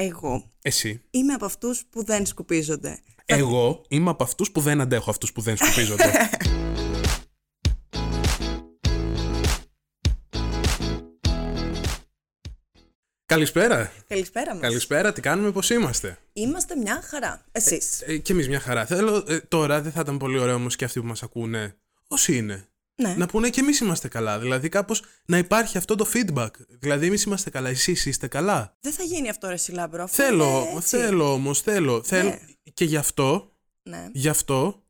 Εγώ Εσύ. είμαι από αυτούς που δεν σκουπίζονται. Εγώ είμαι από αυτούς που δεν αντέχω αυτούς που δεν σκουπίζονται. Καλησπέρα. Καλησπέρα μας. Καλησπέρα, τι κάνουμε, πώς είμαστε; Είμαστε μια χαρά. Εσείς; Ε, κι εμείς μια χαρά. Θέλω ε, τώρα, δεν θα ήταν πολύ ωραίο όμως και αυτοί που μας ακούνε, όσοι είναι, ναι. να πούνε και εμείς είμαστε καλά. Δηλαδή, κάπως να υπάρχει αυτό το feedback. Δηλαδή, εμείς είμαστε καλά, εσείς είστε καλά; Δεν θα γίνει αυτό, ρε Σιλάμπρο. αφού Θέλω, είναι έτσι. θέλω όμως, θέλω. θέλω. Και γι' αυτό, Ναι. γι' αυτό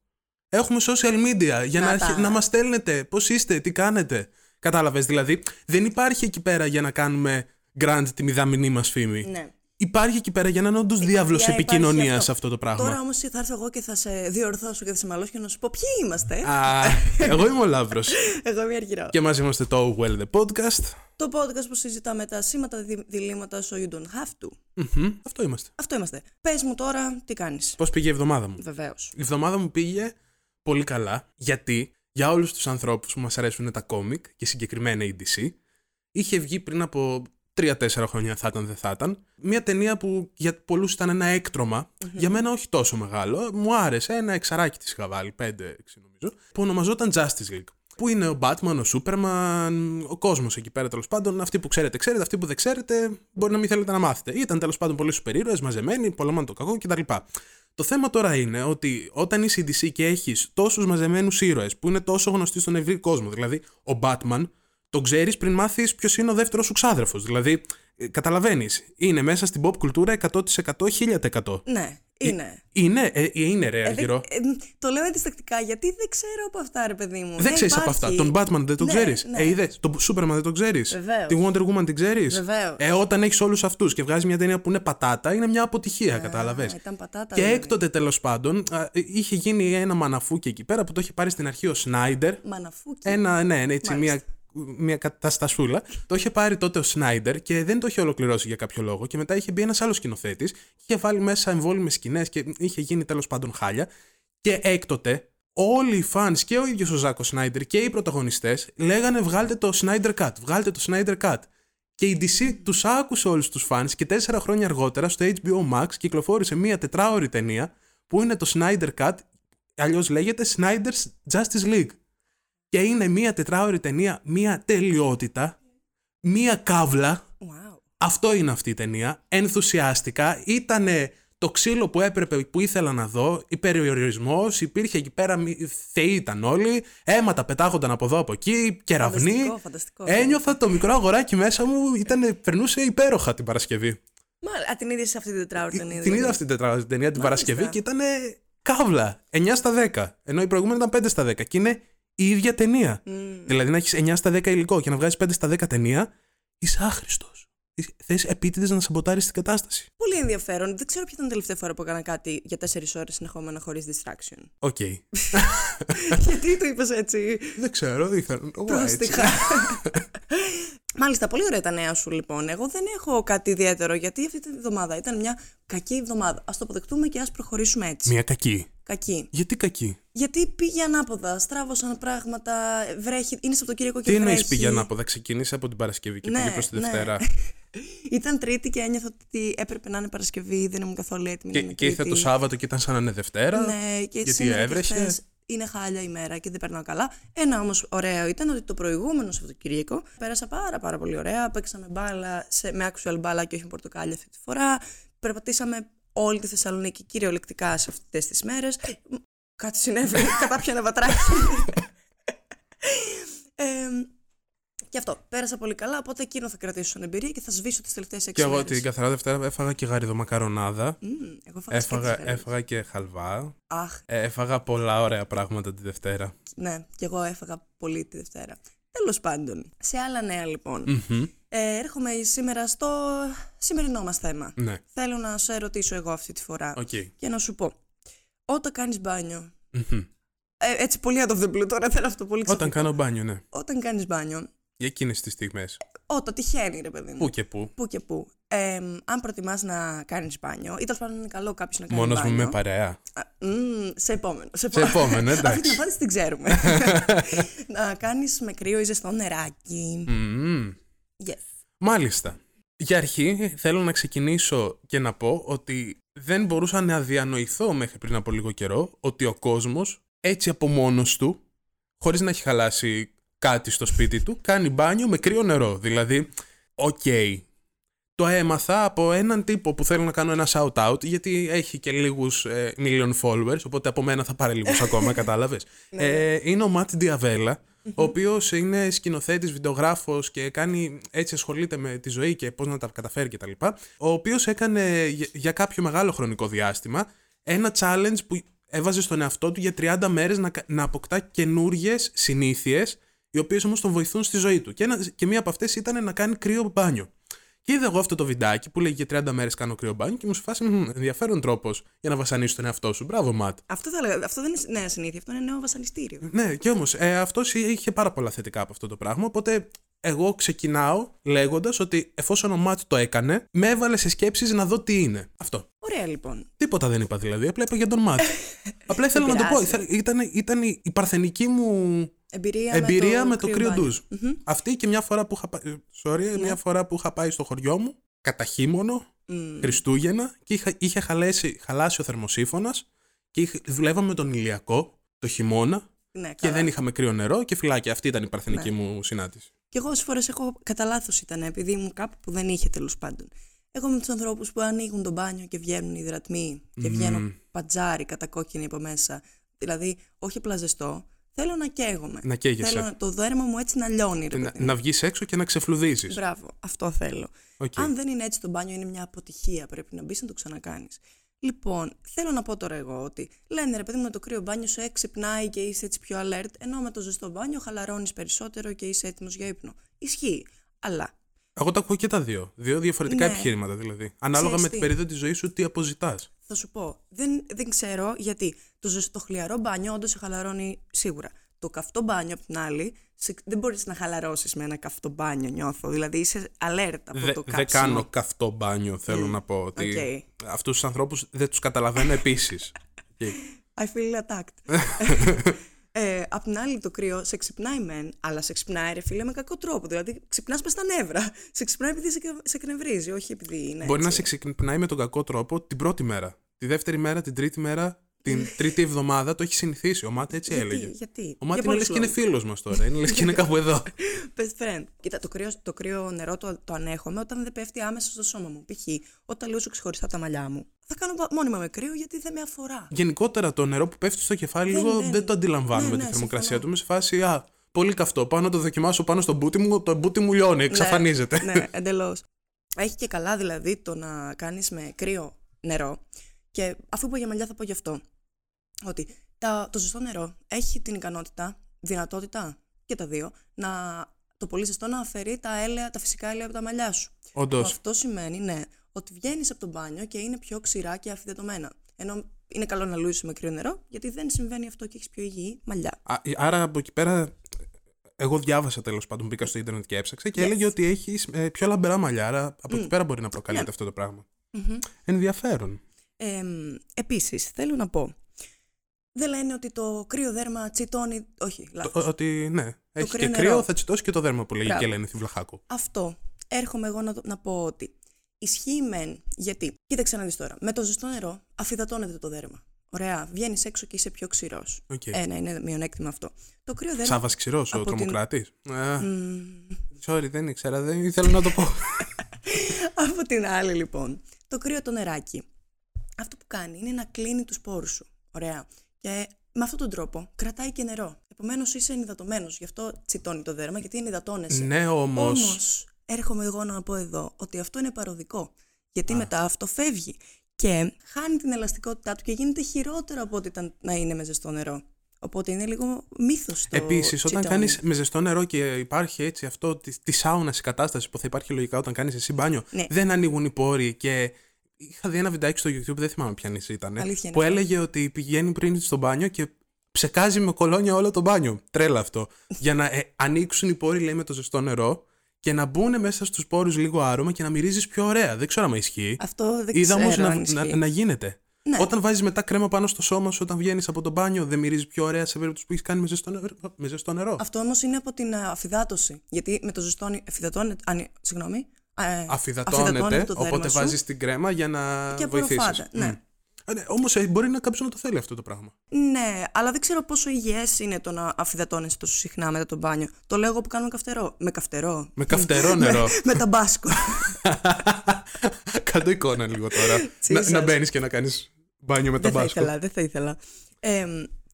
έχουμε social media για να, Να αρχι- τα. να μας στέλνετε πώς είστε, τι κάνετε. Κατάλαβες, δηλαδή δεν υπάρχει εκεί πέρα για να κάνουμε grant τη μηδαμινή μας φήμη. ναι. Υπάρχει εκεί πέρα για να είναι όντως διάβλος Για να υπάρχει επικοινωνίας αυτό. σε αυτό το πράγμα. Τώρα όμως θα έρθω εγώ και θα σε διορθώσω και θα σε μαλώσω και να σου πω ποιοι είμαστε. Α, εγώ είμαι ο Λαύρος. Εγώ είμαι η Αργυρό. και μαζί είμαστε το Well The Podcast. Το podcast που συζητάμε τα σήματα δι- διλήμματα so you don't have to. Μμμ, Αυτό είμαστε. Αυτό είμαστε. Πες μου τώρα τι κάνεις. Πώς πήγε η εβδομάδα μου; Βεβαίως. Η εβδομάδα μου πήγε πολύ καλά, γιατί για όλους τους ανθρώπους που μας αρέσουν τα κόμικ και συγκεκριμένα η DC, είχε βγει πριν από 3-4 χρόνια θα ήταν δεν θα ήταν, μια ταινία που για πολλούς ήταν ένα έκτρωμα, για μένα όχι τόσο μεγάλο, μου άρεσε, ένα εξαράκι της είχα βάλει, 5-6 νομίζω, που ονομαζόταν Justice League. Που είναι ο Batman, ο Superman, ο κόσμος εκεί πέρα τέλος πάντων. Αυτοί που ξέρετε, ξέρετε. Αυτοί που δεν ξέρετε, μπορεί να μην θέλετε να μάθετε. Ήταν τέλος πάντων πολλοί σούπερ ήρωες, μαζεμένοι, πολεμάνε το κακό κτλ. Το θέμα τώρα είναι ότι όταν είσαι η DC και έχεις τόσους μαζεμένους ήρωες που είναι τόσο γνωστοί στον ευρύ κόσμο, δηλαδή ο Batman, τον ξέρεις πριν μάθεις ποιος είναι ο δεύτερος σου ξάδερφος. Δηλαδή, καταλαβαίνεις, είναι μέσα στην pop κουλτούρα 100%, 1000%. Ναι, είναι. Είναι, ε, είναι ρε, Ε, δεν- Αργυρό. ε, το λέω αντιστακτικά γιατί δεν ξέρω από αυτά, ρε παιδί μου. Δεν ξέρεις από αυτά. υπάρχει. Τον Batman δεν τον Ναι, ξέρεις. ναι. Ε, είδες. Τον Superman δεν τον ξέρεις. Βεβαίως. Τη Wonder Woman την ξέρεις. Βεβαίως. Ε, όταν έχεις όλους αυτούς και βγάζει μια ταινία που είναι πατάτα, είναι μια αποτυχία, κατάλαβες. Α, ήταν πατάτα. Και δηλαδή. έκτοτε τέλος πάντων α, είχε γίνει ένα μαναφούκι εκεί πέρα που το είχε πάρει στην αρχή ο Σνάιντερ. Μαναφούκι. Ένα, ναι, ναι, έτσι, μια, Μάλιστα. μια καταστασούλα. το είχε πάρει τότε ο Σνάιντερ και δεν το είχε ολοκληρώσει για κάποιο λόγο. Και μετά είχε μπει ένας άλλος σκηνοθέτης και είχε βάλει μέσα εμβόλυμες σκηνές και είχε γίνει τέλος πάντων χάλια. Και έκτοτε όλοι οι fans και ο ίδιος ο Ζάκος Σνάιντερ και οι πρωταγωνιστές λέγανε βγάλτε το Snyder Cut, βγάλτε το Snyder Cut. Και η DC τους άκουσε όλους τους fans και τέσσερα χρόνια αργότερα στο HBO Max κυκλοφόρησε μία τετράωρη ταινία που είναι το Snyder Cut, αλλιώς λέγεται Snyder's Justice League. Και είναι μία τετράωρη ταινία, μία τελειότητα, μία καύλα. Wow. Αυτό είναι αυτή η ταινία. Ενθουσιάστηκα. Ήτανε το ξύλο που έπρεπε, που ήθελα να δω. Υπεριορισμό. Υπήρχε εκεί πέρα. μη- Θεοί ήταν όλοι. Αίματα πετάγονταν από εδώ από εκεί. Κεραυνοί. Φανταστικό, φανταστικό. Ένιωθα το μικρό αγοράκι μέσα μου. Ήτανε, περνούσε υπέροχα την Παρασκευή. Μα, α, την είδες σε αυτή την τετράωρη ταινία. Την δηλαδή; είδα αυτή την τετρά- ταινία την Μάλιστα. Παρασκευή και ήταν καύλα. 9 στα 10. Ενώ η προηγούμενη ήταν 5 στα 10. Και είναι η ίδια ταινία. Δηλαδή να έχεις 9 στα 10 υλικό και να βγάζεις 5 στα 10 ταινία, είσαι άχρηστος. Θες επίτηδες να σαμποτάρεις την κατάσταση. Πολύ ενδιαφέρον. Δεν ξέρω ποια ήταν η τελευταία φορά που έκανα κάτι για 4 ώρες συνεχόμενα χωρίς distraction. Οκ. Γιατί το είπες έτσι; δεν ξέρω, δεν ήθελα. Εγώ έτσι. Πρόστιχα. Μάλιστα, πολύ ωραία τα νέα σου λοιπόν. Εγώ δεν έχω κάτι ιδιαίτερο γιατί αυτή τη εβδομάδα ήταν μια κακή εβδομάδα. Ας το αποδεχτούμε και ας προχωρήσουμε έτσι. Μια κακή. Κακή. Γιατί κακή; Γιατί πήγε ανάποδα, στράβωσαν πράγματα, βρέχει. Είναι Σαββατοκύριακο και Τι εννοείς βρέχει. πήγε ανάποδα, ξεκίνησε από την Παρασκευή και Ναι, πήγε προς τη ναι. Δευτέρα; Ήταν Τρίτη και ένιωθα ότι έπρεπε να είναι Παρασκευή, δεν ήμουν καθόλου έτοιμη. και να είναι και ήρθε Τρίτη. το Σάββατο και ήταν σαν να είναι Δευτέρα; Ναι, και γιατί σήμερα και έβρεχε; χθες είναι χάλια ημέρα και δεν περνάω καλά. Ένα όμως ωραίο ήταν ότι το προηγούμενο Σαββατοκύριακο πέρασα πάρα πάρα πολύ ωραία. Παίξαμε μπάλα σε, με actual μπάλα και όχι με πορτοκάλια αυτή τη φορά. Περπατήσαμε όλη τη Θεσσαλονίκη κυριολεκτικά σε αυτές τις μέρες. Κάτι συνέβη, κατάπιανε βατράκι. ε, και αυτό. Πέρασα πολύ καλά, οπότε εκείνο θα κρατήσω σαν εμπειρία και θα σβήσω τις τελευταίες έξι Και εγώ μέρες. την καθαρά Δευτέρα έφαγα και γαριδομακαρονάδα. Μμμ, εγώ έφαγα Έφαγα, σκέτες έφαγα και χαλβά. Αχ, Ε, Έφαγα πολλά ωραία πράγματα τη Δευτέρα. Ναι, και εγώ έφαγα πολύ τη Δευτέρα. Τέλος πάντων, σε άλλα νέα λοιπόν. Μμμ. Ε, έρχομαι σήμερα στο σημερινό μας θέμα. Ναι, Θέλω να σε ρωτήσω εγώ αυτή τη φορά οκ. και να σου πω. Όταν κάνεις μπάνιο. Μμμ. Ε, έτσι πολύ out of the blue τώρα, θέλω αυτό πολύ Όταν ξαφνικό. κάνω μπάνιο, ναι. Όταν κάνεις μπάνιο. Για εκείνες τις στιγμές. Όταν τυχαίνει, ρε παιδί μου. Πού και πού. Πού και πού. Ε, αν προτιμάς να κάνεις μπάνιο, ή τέλος πάντων είναι καλό κάποιος να κάνει Μόνος μου μπάνιο. με παρέα. Α, μμ, σε επόμενο. Σε, Σε επόμενο, Αυτή την εντάξει. απάντηση την ξέρουμε. να κάνεις με κρύο ή ζεστό νεράκι. Μμμ. Yes. Μάλιστα. Για αρχή θέλω να ξεκινήσω και να πω ότι δεν μπορούσα να διανοηθώ μέχρι πριν από λίγο καιρό ότι ο κόσμος έτσι από μόνος του, χωρίς να έχει χαλάσει κάτι στο σπίτι του, κάνει μπάνιο με κρύο νερό. Δηλαδή, οκ, το έμαθα από έναν τύπο που θέλω να κάνω ένα shout-out, γιατί έχει και λίγους ε, million followers, οπότε από μένα θα πάρει λίγους ακόμα, κατάλαβες. Ε, είναι ο Ματ Ντιαβέλα, ο οποίος είναι σκηνοθέτης, βιντεογράφος και κάνει, έτσι ασχολείται με τη ζωή και πώς να τα καταφέρει κτλ. Ο οποίος έκανε για- για κάποιο μεγάλο χρονικό διάστημα ένα challenge που έβαζε στον εαυτό του για 30 μέρες να, κα- να αποκτά καινούριε συνήθειες, οι οποίες όμως τον βοηθούν στη ζωή του. Και, ένα, και μία από αυτές ήταν να κάνει κρύο μπάνιο. Και είδα εγώ αυτό το βιντεάκι που λέγει για 30 μέρες κάνω κρύο μπάνιο και μου σου φάσει «Μμμ, ενδιαφέρον τρόπος για να βασανίσει τον εαυτό σου. Μπράβο, Ματ. Αυτό, θα λέγα, αυτό δεν είναι νέα συνήθεια, αυτό είναι νέο βασανιστήριο. Ναι, και όμως ε, αυτός είχε πάρα πολλά θετικά από αυτό το πράγμα. Οπότε εγώ ξεκινάω λέγοντας ότι εφόσον ο Ματ το έκανε, με έβαλε σε σκέψεις να δω τι είναι. Αυτό. Ωραία λοιπόν. Τίποτα δεν είπα δηλαδή. Απλά είπα για τον Ματ. Απλά ήθελα να το πω. πειράζει. Ήθελα- Ήταν, ήταν η η παρθενική μου Εμπειρία, εμπειρία με το, κρύο κρύο μπάνιο. ντουζ. Αυτή και μια φορά που είχα πάει. Sorry, μια φορά που είχα πάει στο χωριό μου, κατά χείμωνο, Μμ. Χριστούγεννα, και είχα, είχε χαλέσει, χαλάσει ο θερμοσύφωνας και είχε, δουλεύαμε με τον ηλιακό το χειμώνα Ναι, και καλά. δεν είχαμε κρύο νερό και φυλάκια. Αυτή ήταν η παρθενική μου συνάντηση. Και εγώ όσες φορές έχω κατά λάθος ήταν, επειδή ήμουν κάπου που δεν είχε τέλος πάντων. Εγώ με τους ανθρώπους που ανοίγουν το μπάνιο και βγαίνουν υδρατμοί και βγαίνω πατζάρι κατακόκκινη από μέσα. Δηλαδή, όχι απλά ζεστό, θέλω να καίγομαι. Να καίγεσαι. Θέλω το δέρμα μου έτσι να λιώνει. Ρε, Να, παιδί μου. να βγεις έξω και να ξεφλουδίζεις. Μπράβο, αυτό θέλω. Οκ. Αν δεν είναι έτσι το μπάνιο, είναι μια αποτυχία. Πρέπει να μπεις να το ξανακάνεις. Λοιπόν, θέλω να πω τώρα εγώ ότι λένε ρε παιδί μου με το κρύο μπάνιο σε ξυπνάει και είσαι έτσι πιο alert, ενώ με το ζεστό μπάνιο χαλαρώνεις περισσότερο και είσαι έτοιμος για ύπνο. Ισχύει. Αλλά Εγώ τα ακούω και τα δύο. Δύο διαφορετικά Ναι. επιχειρήματα δηλαδή. Ανάλογα Ξέρεις με τι; την περίοδο της ζωής σου, τι αποζητάς. Θα σου πω, δεν, δεν ξέρω γιατί. Το, ζεσ- το χλιαρό μπάνιο όντως σε χαλαρώνει σίγουρα. Το καυτό μπάνιο απ' την άλλη, σε- δεν μπορείς να χαλαρώσεις με ένα καυτό μπάνιο, νιώθω. Δηλαδή είσαι alert από Δεν το δεν κάψιμο. κάνω καυτό μπάνιο, θέλω να πω. Ότι οκ. αυτούς τους ανθρώπους δεν τους καταλαβαίνω επίσης. I feel attacked. ε, απ' την άλλη το κρύο σε ξυπνάει μεν, αλλά σε ξυπνάει ρε φίλε με κακό τρόπο. Δηλαδή ξυπνάς μες στα νεύρα. Σε ξυπνάει επειδή σε, σε εκνευρίζει, όχι επειδή είναι Μπορεί να έτσι. σε ξυπνάει με τον κακό τρόπο την πρώτη μέρα. Τη δεύτερη μέρα, την τρίτη μέρα, την τρίτη εβδομάδα το έχει συνηθίσει. Ο Matt έτσι Γιατί, έλεγε. γιατί; Ο Matt Για είναι λες πολλούς και είναι λόγους. φίλος μας τώρα. Είναι λες και είναι κάπου εδώ. Best friend. Κοίτα, το κρύο, το κρύο νερό το, το ανέχομαι όταν δεν πέφτει άμεσα στο σώμα μου. Π.χ. όταν λούζω ξεχωριστά από τα μαλλιά μου. Θα κάνω πα- μόνιμα με κρύο γιατί δεν με αφορά. Γενικότερα το νερό που πέφτει στο κεφάλι Δεν- λίγο δεν- δεν το αντιλαμβάνουμε ναι, τη ναι, θερμοκρασία συμφωνώ. του. Είμαι σε φάση, α, πολύ καυτό. Πάω να το δοκιμάσω πάνω στο μπούτι μου, το μπούτι μου λιώνει, εξαφανίζεται. Ναι, ναι εντελώς. Έχει και καλά δηλαδή το να κάνεις με κρύο νερό. Και αφού είπα για μαλλιά, θα πω γι' αυτό. Ότι τα, το ζεστό νερό έχει την ικανότητα, δυνατότητα και τα δύο, να το πολύ ζεστό να αφαιρεί τα, έλαια, τα φυσικά έλαια από τα μαλλιά σου. Όντως. Αυτό σημαίνει, ναι, ότι βγαίνεις από το μπάνιο και είναι πιο ξηρά και αφιδετωμένα. Ενώ είναι καλό να λούσει με κρύο νερό, γιατί δεν συμβαίνει αυτό και έχεις πιο υγιή μαλλιά. Άρα από εκεί πέρα. Εγώ διάβασα τέλος πάντων, μπήκα στο Ιντερνετ και έψαξα και Yes. έλεγε ότι έχεις πιο λαμπερά μαλλιά. Άρα από εκεί πέρα μπορεί να προκαλείται Ναι. αυτό το πράγμα. Ενδιαφέρον. Ε, επίσης, θέλω να πω, δεν λένε ότι το κρύο δέρμα τσιτώνει, όχι, Το- λάθος. ότι ναι, έχει κρύο και νερό. κρύο, θα τσιτώσει και το δέρμα που λέγει Μπράβο. και λένε στη Βλαχάκου. Αυτό έρχομαι εγώ να, το- να πω ότι ισχύει μεν, γιατί, κοίταξε να δεις τώρα, με το ζεστό νερό αφυδατώνεται το δέρμα. Ωραία, βγαίνεις έξω και είσαι πιο ξηρός. Οκ. Ένα είναι μειονέκτημα αυτό. Το κρύο δέρμα. Σάββας Ξηρός ο από την- τρομοκράτη. Μμμ. Sorry, δεν ήξερα, δεν ήθελα να το πω. Από την άλλη, λοιπόν, το κρύο το νεράκι. Αυτό που κάνει είναι να κλείνει τους σπόρους σου. Ωραία. Και με αυτόν τον τρόπο κρατάει και νερό. Επομένως είσαι ενυδατωμένος. Γι' αυτό τσιτώνει το δέρμα, γιατί ενυδατώνεσαι. ναι, όμως. Όμως, έρχομαι εγώ να πω εδώ ότι αυτό είναι παροδικό. Γιατί μετά αυτό φεύγει και χάνει την ελαστικότητά του και γίνεται χειρότερο από ό,τι ήταν να είναι με ζεστό νερό. Οπότε είναι λίγο μύθος το Επίσης, όταν τσιτώνει. κάνεις με ζεστό νερό και υπάρχει έτσι αυτό της, της σάουνα η κατάσταση που θα υπάρχει λογικά όταν κάνεις εσύ μπάνιο, Ναι. δεν ανοίγουν οι πόροι και. Είχα δει ένα βιντεάκι στο YouTube, δεν θυμάμαι ποια ήταν. Αλήθεια είναι Που αυτό. έλεγε ότι πηγαίνει πριν στο μπάνιο και ψεκάζει με κολόνια όλο το μπάνιο. Τρέλα αυτό. Για να ε, ανοίξουν οι πόροι, λέει, με το ζεστό νερό και να μπουν μέσα στους πόρους λίγο άρωμα και να μυρίζεις πιο ωραία. Δεν ξέρω αν ισχύει. Αυτό δεν Είδα όμως ξέρω να, αν να, ισχύει. να γίνεται. Ναι. Όταν βάζεις μετά κρέμα πάνω στο σώμα σου, όταν βγαίνεις από το μπάνιο, δεν μυρίζεις πιο ωραία σε περίπτωση που έχεις κάνει με ζεστό νερό. Με ζεστό νερό. Αυτό όμως είναι από την α, αφυδάτωση. Γιατί με το ζεστό νε- αφυδατώνεται. αν- Συγγνώμη. Ε, Αφιδατώνεται, το δέρμα οπότε σου βάζεις την κρέμα για να και βοηθήσεις. απορροφάται. Ναι. ναι, Όμως μπορεί να κάποιος να το θέλει αυτό το πράγμα. Ναι, αλλά δεν ξέρω πόσο υγιές είναι το να αφιδατώνεσαι τόσο συχνά μετά το μπάνιο. Το λέω εγώ που κάνω καυτερό. Με καυτερό. Με καυτερό νερό. με ταμπάσκο. Κάτω εικόνα λίγο τώρα. να Jesus. να μπαίνεις και να κάνεις μπάνιο με δεν τον θα μπάσκο. ήθελα, δεν θα ήθελα. Ε,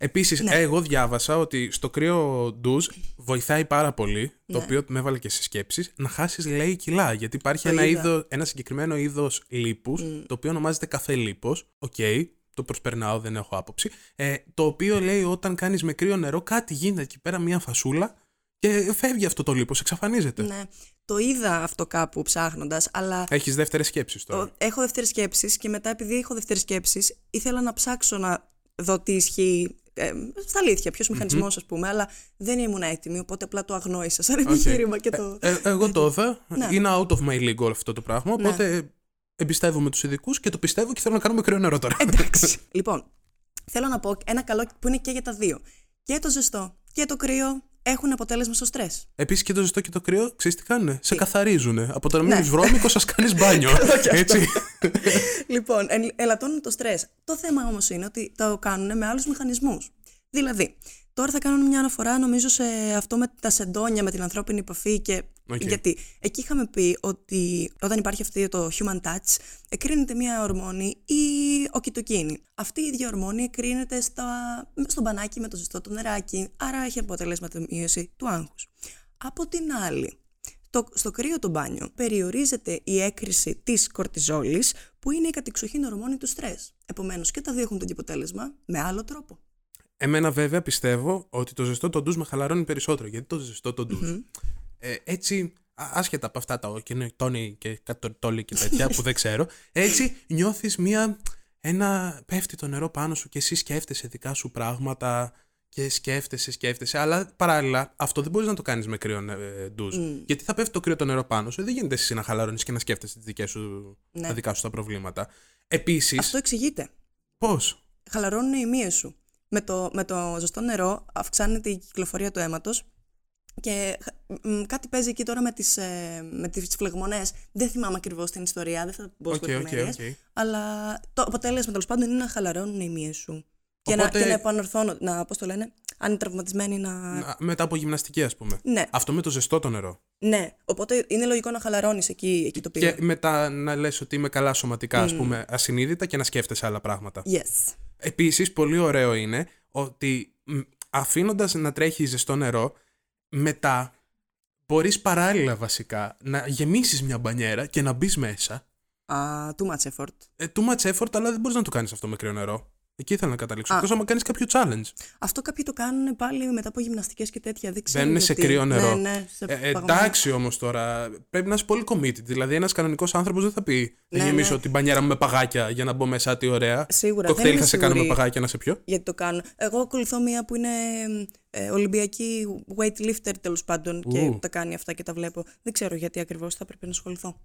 Επίσης, Ναι. εγώ διάβασα ότι στο κρύο ντουζ βοηθάει πάρα πολύ, το Ναι. οποίο με έβαλε και σε σκέψεις, να χάσεις λέει κιλά. Γιατί υπάρχει Το ένα, είδα. είδο, ένα συγκεκριμένο είδος λίπους, το οποίο ονομάζεται καφέ λίπος. Οκ, το προσπερνάω, δεν έχω άποψη. Ε, το οποίο λέει όταν κάνεις με κρύο νερό, κάτι γίνεται εκεί πέρα, μια φασούλα και φεύγει αυτό το λίπος, εξαφανίζεται. ναι, το είδα αυτό κάπου ψάχνοντας, αλλά Έχεις δεύτερες σκέψεις τώρα. ο- έχω δεύτερες σκέψεις και μετά, επειδή έχω δεύτερες σκέψεις, ήθελα να ψάξω να δω τι ισχύει. Ε, στα αλήθεια, ποιος μηχανισμός, ας πούμε, αλλά δεν ήμουν έτοιμη, οπότε απλά το αγνόησα σαν επιχείρημα και το. Ε, εγώ το είδα. Ναι. Είναι out of my league όλο αυτό το πράγμα. Οπότε εμπιστεύομαι τους ειδικούς και το πιστεύω και θέλω να κάνουμε κρύο νερό τώρα. Εντάξει. λοιπόν, θέλω να πω ένα καλό που είναι και για τα δύο. Και το ζεστό και το κρύο έχουν αποτέλεσμα στο στρες. Επίσης και το ζεστό και το κρύο, ξέρεις τι κάνουνε; Σε καθαρίζουν. Από το να μην Ναι. είσαι βρώμικος, κάνεις μπάνιο. Έτσι. λοιπόν, εν- ελαττώνουν το στρες. Το θέμα όμως είναι ότι το κάνουν με άλλους μηχανισμούς. Δηλαδή, τώρα θα κάνουν μια αναφορά νομίζω σε αυτό με τα σεντόνια, με την ανθρώπινη επαφή και. Οκ. Γιατί εκεί είχαμε πει ότι όταν υπάρχει αυτό το human touch, εκρίνεται μια ορμόνη η οκιτοκίνη. Αυτή η ίδια ορμόνη εκρίνεται στα, στο μπανάκι με το ζεστό το νεράκι, άρα έχει αποτελέσμα τη μείωση του άγχους. Από την άλλη, το, στο κρύο το μπάνιο περιορίζεται η έκρηση της κορτιζόλης που είναι η κατεξοχήν ορμόνη του στρες. Επομένως και τα δύο έχουν το ίδιο αποτέλεσμα με άλλο τρόπο. Εμένα βέβαια πιστεύω ότι το ζεστό το ντουζ με χαλαρώνει περισσότερο. Γιατί το ζεστό το ντουζ. Ε, έτσι, α- άσχετα από αυτά τα τόνι και κατορτόλι και τέτοια που δεν ξέρω, έτσι νιώθεις μία. Ένα. πέφτει το νερό πάνω σου και εσύ σκέφτεσαι δικά σου πράγματα και σκέφτεσαι, σκέφτεσαι. Αλλά παράλληλα, αυτό δεν μπορείς να το κάνεις με κρύο ε, ντουζ. Γιατί θα πέφτει το κρύο το νερό πάνω σου, δεν γίνεται εσύ να χαλαρώνεις και να σκέφτεσαι τις δικές σου, Ναι. τα δικά σου τα προβλήματα. Επίσης, Αυτό εξηγείται. πώς; Χαλαρώνουν οι μύες σου. Με το, με το ζεστό νερό αυξάνεται η κυκλοφορία του αίματος και μ, κάτι παίζει εκεί τώρα με τις, ε, με τις φλεγμονές. Δεν θυμάμαι ακριβώς την ιστορία, δεν θα μπω Οκ, σε οκ, λεπτομέρειες. οκ. Αλλά το αποτέλεσμα τέλος πάντων είναι να χαλαρώνουν οι μύες σου. Και, Οπότε- να, και να επανορθώνω, να, πώς το λένε, αν είναι τραυματισμένοι να... Να- Μετά από γυμναστική, ας πούμε. Ναι, Αυτό με το ζεστό το νερό. ναι. Οπότε είναι λογικό να χαλαρώνεις εκεί, εκεί το πήρε. Και μετά να λες ότι είμαι καλά σωματικά, ας πούμε, ασυνείδητα και να σκέφτεσαι άλλα πράγματα. Yes. Επίσης, πολύ ωραίο είναι ότι μ, αφήνοντας να τρέχει ζεστό νερό, μετά μπορείς παράλληλα βασικά να γεμίσεις μια μπανιέρα και να μπεις μέσα. Uh, too much effort. Ε, too much effort, αλλά δεν μπορείς να το κάνεις αυτό με κρύο νερό. Εκεί ήθελα να καταλήξω. Α. Εκτός άμα κάνεις κάποιο challenge. Αυτό κάποιοι το κάνουν πάλι μετά από γυμναστικές και τέτοια. Δεν ξέρω Μπαίνουν σε γιατί. κρύο νερό. Ναι, ναι, σε Ε, παγωμένο. εντάξει όμως τώρα, πρέπει να είσαι πολύ committed. Δηλαδή, ένας κανονικός άνθρωπος δεν θα πει Θα Ναι, γεμίσω ναι. την πανιέρα μου με παγάκια για να μπω μέσα, τι ωραία. Σίγουρα, Το δεν κτέλ είμαι θα σε κάνω με σίγουρη. παγάκια να σε πιω. Γιατί το κάνω. Εγώ ακολουθώ μία που είναι ε, Ολυμπιακή weightlifter τέλος πάντων και Ου. τα κάνει αυτά και τα βλέπω. Δεν ξέρω γιατί ακριβώς θα πρέπει να ασχοληθώ.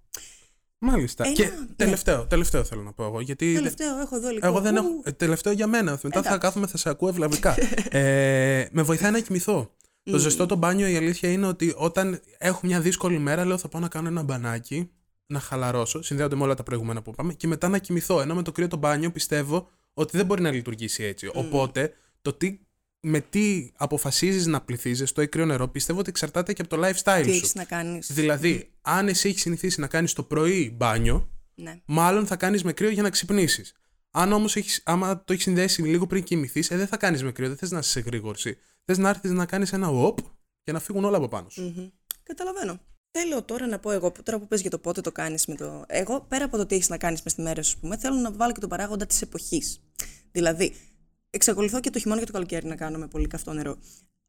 Μάλιστα. Ένα, και ναι. τελευταίο, τελευταίο θέλω να πω εγώ. Γιατί Τελευταίο, έχω εδώ λίγο. εγώ δεν Ου, έχω. ε, Τελευταίο για μένα. Μετά θα Εντάξει. κάθομαι, θα σε ακούω ευλαβικά. ε, με βοηθάει να κοιμηθώ. Το ζεστό το μπάνιο η αλήθεια είναι ότι όταν έχω μια δύσκολη μέρα, λέω θα πάω να κάνω ένα μπανάκι, να χαλαρώσω. Συνδέονται με όλα τα προηγούμενα που είπαμε και μετά να κοιμηθώ. Ενώ με το κρύο το μπάνιο πιστεύω ότι δεν μπορεί να λειτουργήσει έτσι. Οπότε το τι, με τι αποφασίζεις να πληθύζει στο ή κρύο νερό πιστεύω ότι εξαρτάται και από το lifestyle Τι σου. έχεις να κάνεις. Δηλαδή, αν εσύ έχεις συνηθίσει να κάνεις το πρωί μπάνιο, Ναι. μάλλον θα κάνεις με κρύο για να ξυπνήσεις. Αν όμως άμα το έχεις συνδέσει λίγο πριν κοιμηθείς, ε, δεν θα κάνεις με κρύο, δεν θες να είσαι σε γρήγορση. Θες να έρθεις να κάνεις ένα οπ και να φύγουν όλα από πάνω σου. Μμμ. Καταλαβαίνω. Θέλω τώρα να πω εγώ, τώρα που πες για το πότε το κάνεις με το... Εγώ, πέρα από το τι έχεις να κάνεις μες στη μέρα σου, ας πούμε, θέλω να βάλω και τον παράγοντα της εποχής. Δηλαδή, εξακολουθώ και το χειμώνα και το καλοκαίρι να κάνω με πολύ καυτό νερό.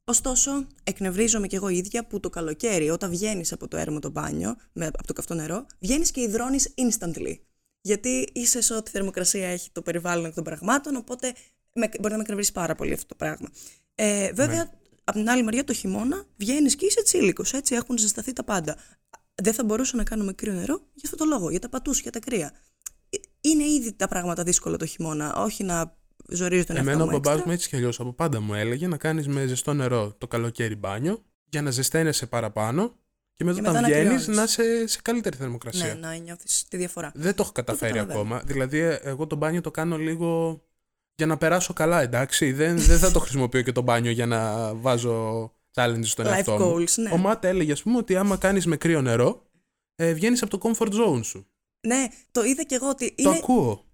Ωστόσο, εκνευρίζομαι κι εγώ ίδια που το καλοκαίρι, όταν βγαίνεις από το έρμο το μπάνιο, με, από το καυτό νερό, βγαίνεις και υδρώνεις instantly. Γιατί είσαι σε ό,τι θερμοκρασία έχει το περιβάλλον των πραγμάτων, οπότε με, μπορεί να με εκνευρίσει πάρα πολύ αυτό το πράγμα. Ε, βέβαια, από την άλλη μεριά, το χειμώνα βγαίνεις και είσαι τσίλικος. Έτσι έχουν ζεσταθεί τα πάντα. Δεν θα μπορούσα να κάνω με κρύο νερό για αυτό το λόγο, για τα πατούσια, για τα κρύα. Ε, Είναι ήδη τα πράγματα δύσκολα το χειμώνα, όχι να ζορίζω τον εαυτό Εμένα ο μου μπαμπάς έξτρα. μου έτσι κι αλλιώς από πάντα μου έλεγε να κάνεις με ζεστό νερό το καλοκαίρι μπάνιο για να ζεσταίνεσαι παραπάνω Και μετά Και όταν μετά να βγαίνεις κρυώνεις. να είσαι σε καλύτερη θερμοκρασία. Ναι, να νιώθεις τη διαφορά. Δεν το έχω καταφέρει καταλαβαίνω. ακόμα. Δηλαδή, ε, εγώ το μπάνιο το κάνω λίγο για να περάσω καλά, εντάξει. Δεν, δεν θα το χρησιμοποιώ και το μπάνιο για να βάζω challenge στον Life εαυτό μου. goals, ναι. Ο Ματ έλεγε, ας πούμε, ότι άμα κάνεις με κρύο νερό, ε, βγαίνεις από το comfort zone σου. Ναι, το είδα και εγώ ότι Το είναι, ακούω.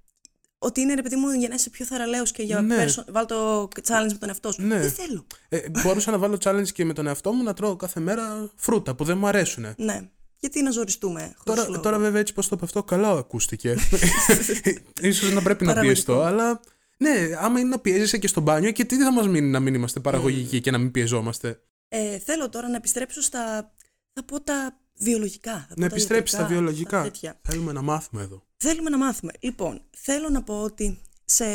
Ότι είναι ρε παιδί μου για να είσαι πιο θαραλέος και για Ναι. πέρσο, βάλ το challenge με τον εαυτό σου. Ναι. Δεν θέλω. Ε, μπορούσα να βάλω challenge και με τον εαυτό μου να τρώω κάθε μέρα φρούτα που δεν μου αρέσουν. Ναι. Γιατί να ζοριστούμε. χωρίς Τώρα, λόγο; τώρα βέβαια έτσι πως το είπε αυτό καλά ακούστηκε. Ίσως να πρέπει να Παραγωγικό. πιεστώ, αλλά ναι, άμα είναι να πιέζεσαι και στο μπάνιο και τι θα μας μείνει να μην είμαστε παραγωγικοί και να μην πιεζόμαστε; Ε, θέλω τώρα να επιστρέψω στα. θα πω τα βιολογικά. Θα πω να τα επιστρέψεις στα ιατρικά, βιολογικά. τέτοια. Θέλουμε να μάθουμε εδώ. Θέλουμε να μάθουμε. Λοιπόν, θέλω να πω ότι σε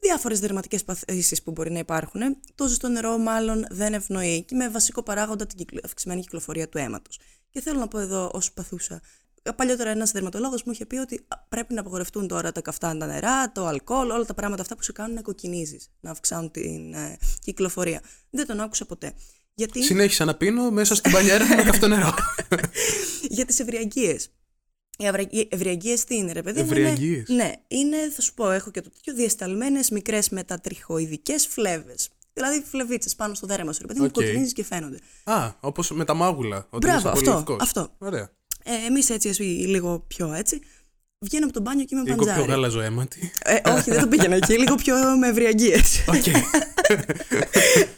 διάφορες δερματικές παθήσεις που μπορεί να υπάρχουν, το ζεστό νερό μάλλον δεν ευνοεί και με βασικό παράγοντα την κυκλο- αυξημένη κυκλοφορία του αίματος. Και θέλω να πω εδώ ως παθούσα. Παλιότερα ένας δερματολόγος μου είχε πει ότι α, πρέπει να απαγορευτούν τώρα τα καυτά τα νερά, το αλκοόλ, όλα τα πράγματα αυτά που σε κάνουν να κοκκινίζεις, να αυξάνουν την ε, κυκλοφορία. Δεν τον άκουσα ποτέ. Γιατί; Συνέχισα να πίνω μέσα στην μπανιέρα με καυτό νερό. για τις ευρυαγγείες. Οι ευρυαγγείες τι είναι, ρε παιδί μου. Ευρυαγγείες; Είναι, ναι, είναι, θα σου πω, έχω και το τέτοιο, διεσταλμένες μικρές μετατριχοειδικές φλέβες. Δηλαδή φλεβίτσες πάνω στο δέρμα σου, ρε παιδί μου, Οκ. κοκκινίζει και φαίνονται. Α, όπως με τα μάγουλα. Όταν Μπράβο, είσαι πολύ αυτό, λευκός. αυτό. Ωραία. Ε, Εμείς έτσι, ας πούμε, λίγο πιο έτσι. Βγαίνω από το μπάνιο και είμαι Λίγο πιο παντζάρι. γαλαζοαίματοι. Ε, όχι, δεν το πήγαινα εκεί, λίγο πιο με ευρυαγγείες. Οκ.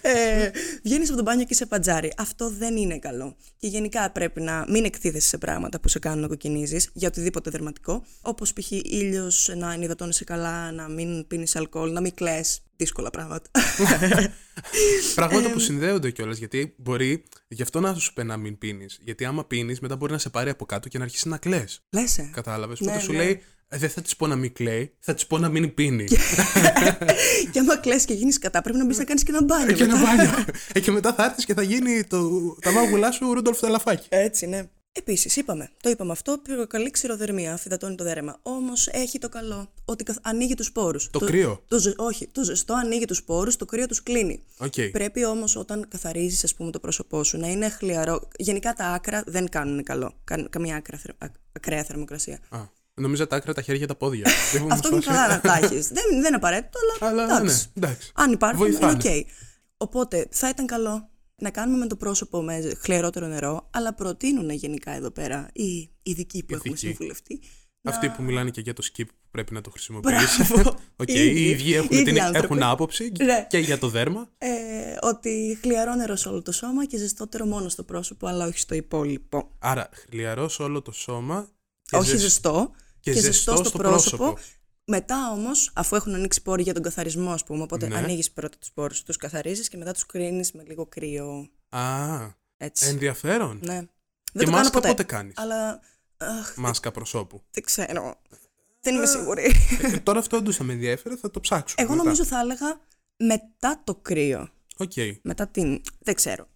ε, Βγαίνεις από το μπάνιο και είσαι παντζάρι. Αυτό δεν είναι καλό. Και γενικά πρέπει να μην εκτίθεσαι σε πράγματα που σε κάνουν να κοκκινίζεις για οτιδήποτε δερματικό. Όπως π.χ. ήλιος, να ενυδατώνεσαι καλά, να μην πίνεις αλκοόλ, να μην κλαις. Δύσκολα πράγματα. Πράγματα που συνδέονται κιόλας. Γιατί μπορεί γι' αυτό να σου πει να μην πίνεις. Γιατί άμα πίνεις, μετά μπορεί να σε πάρει από κάτω και να αρχίσεις να κλαις. Λέσαι. Κατάλαβες. Ναι, Οπότε σου ναι. λέει, «Ε, δεν θα της πω να μην κλαίει, θα της πω να μην πίνει. και άμα κλαις και γίνεις κατά, πρέπει να μπεις να κάνεις και ένα μπάνιο. και ένα μετά. μπάνιο. ε, και μετά θα έρθεις και θα γίνει το, τα μάγουλά σου Ρούντολφ το ελαφάκι. Έτσι, ναι. Επίσης, είπαμε, το είπαμε αυτό, προκαλεί ξηροδερμία, αφυδατώνει το δέρμα. Όμως έχει το καλό ότι καθ- ανοίγει τους πόρους. Το κρύο. Το, ζε- όχι, το ζεστό ανοίγει τους πόρους, το κρύο τους κλείνει. Οκ. Πρέπει όμως όταν καθαρίζεις, ας πούμε, το πρόσωπό σου να είναι χλιαρό. Γενικά τα άκρα δεν κάνουν καλό. Καν- καμία άκρα, θερ- ακ- ακραία θερμοκρασία. Α, νομίζω τα άκρα, τα χέρια, τα πόδια. Δεν μου Αυτό είναι φάση. καλά να τα έχεις. δεν, δεν είναι απαραίτητο, αλλά. Αλλά ναι, εντάξει. εντάξει. Αν υπάρχουν, Βοηθάνε. είναι οκ. Οπότε θα ήταν καλό να κάνουμε με το πρόσωπο με χλιαρότερο νερό, αλλά προτείνουν γενικά εδώ πέρα οι ειδικοί που έχουμε Ειδικοί. συμβουλευτεί. Αυτοί που μιλάνε και για το Skip που πρέπει να το χρησιμοποιήσει. Μπράβο. Οκ, Οι οι ίδιοι. ίδιοι έχουν, Οι ίδιοι την, άνθρωποι. έχουν άποψη Ναι. και για το δέρμα. Ε, ότι χλιαρό νερό σε όλο το σώμα και ζεστότερο μόνο στο πρόσωπο, αλλά όχι στο υπόλοιπο. Άρα, χλιαρό σε όλο το σώμα. Και όχι ζεσ- ζεστό και και, ζεστό ζεστό στο, στο πρόσωπο. πρόσωπο. Μετά όμως, αφού έχουν ανοίξει πόροι για τον καθαρισμό, ας πούμε, οπότε Ναι. ανοίγεις πρώτα τους πόρους, τους καθαρίζεις και μετά τους κρίνεις με λίγο κρύο. Α, Έτσι. ενδιαφέρον. Ναι. Και Δεν το κάνω μάσκα ποτέ. πότε κάνεις; Αλλά. αχ, Μάσκα προσώπου. δεν ξέρω. Δεν είμαι σίγουρη. Ε, τώρα αυτό όντως θα με ενδιαφέρει, θα το ψάξουμε. Εγώ μετά. νομίζω θα έλεγα μετά το κρύο. Οκ. Μετά την. Δεν ξέρω.